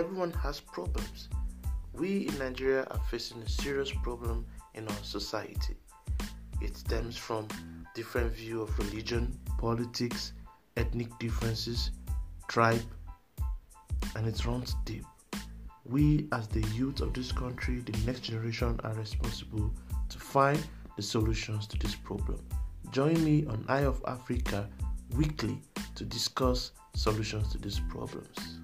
everyone has problems. We in Nigeria are facing a serious problem in our society. It stems from different view of religion, politics, ethnic differences, tribe, and it runs deep. We, as the youth of this country, the next generation, are responsible to find the solutions to this problem. Join me on Eye of Africa weekly to discuss solutions to these problems.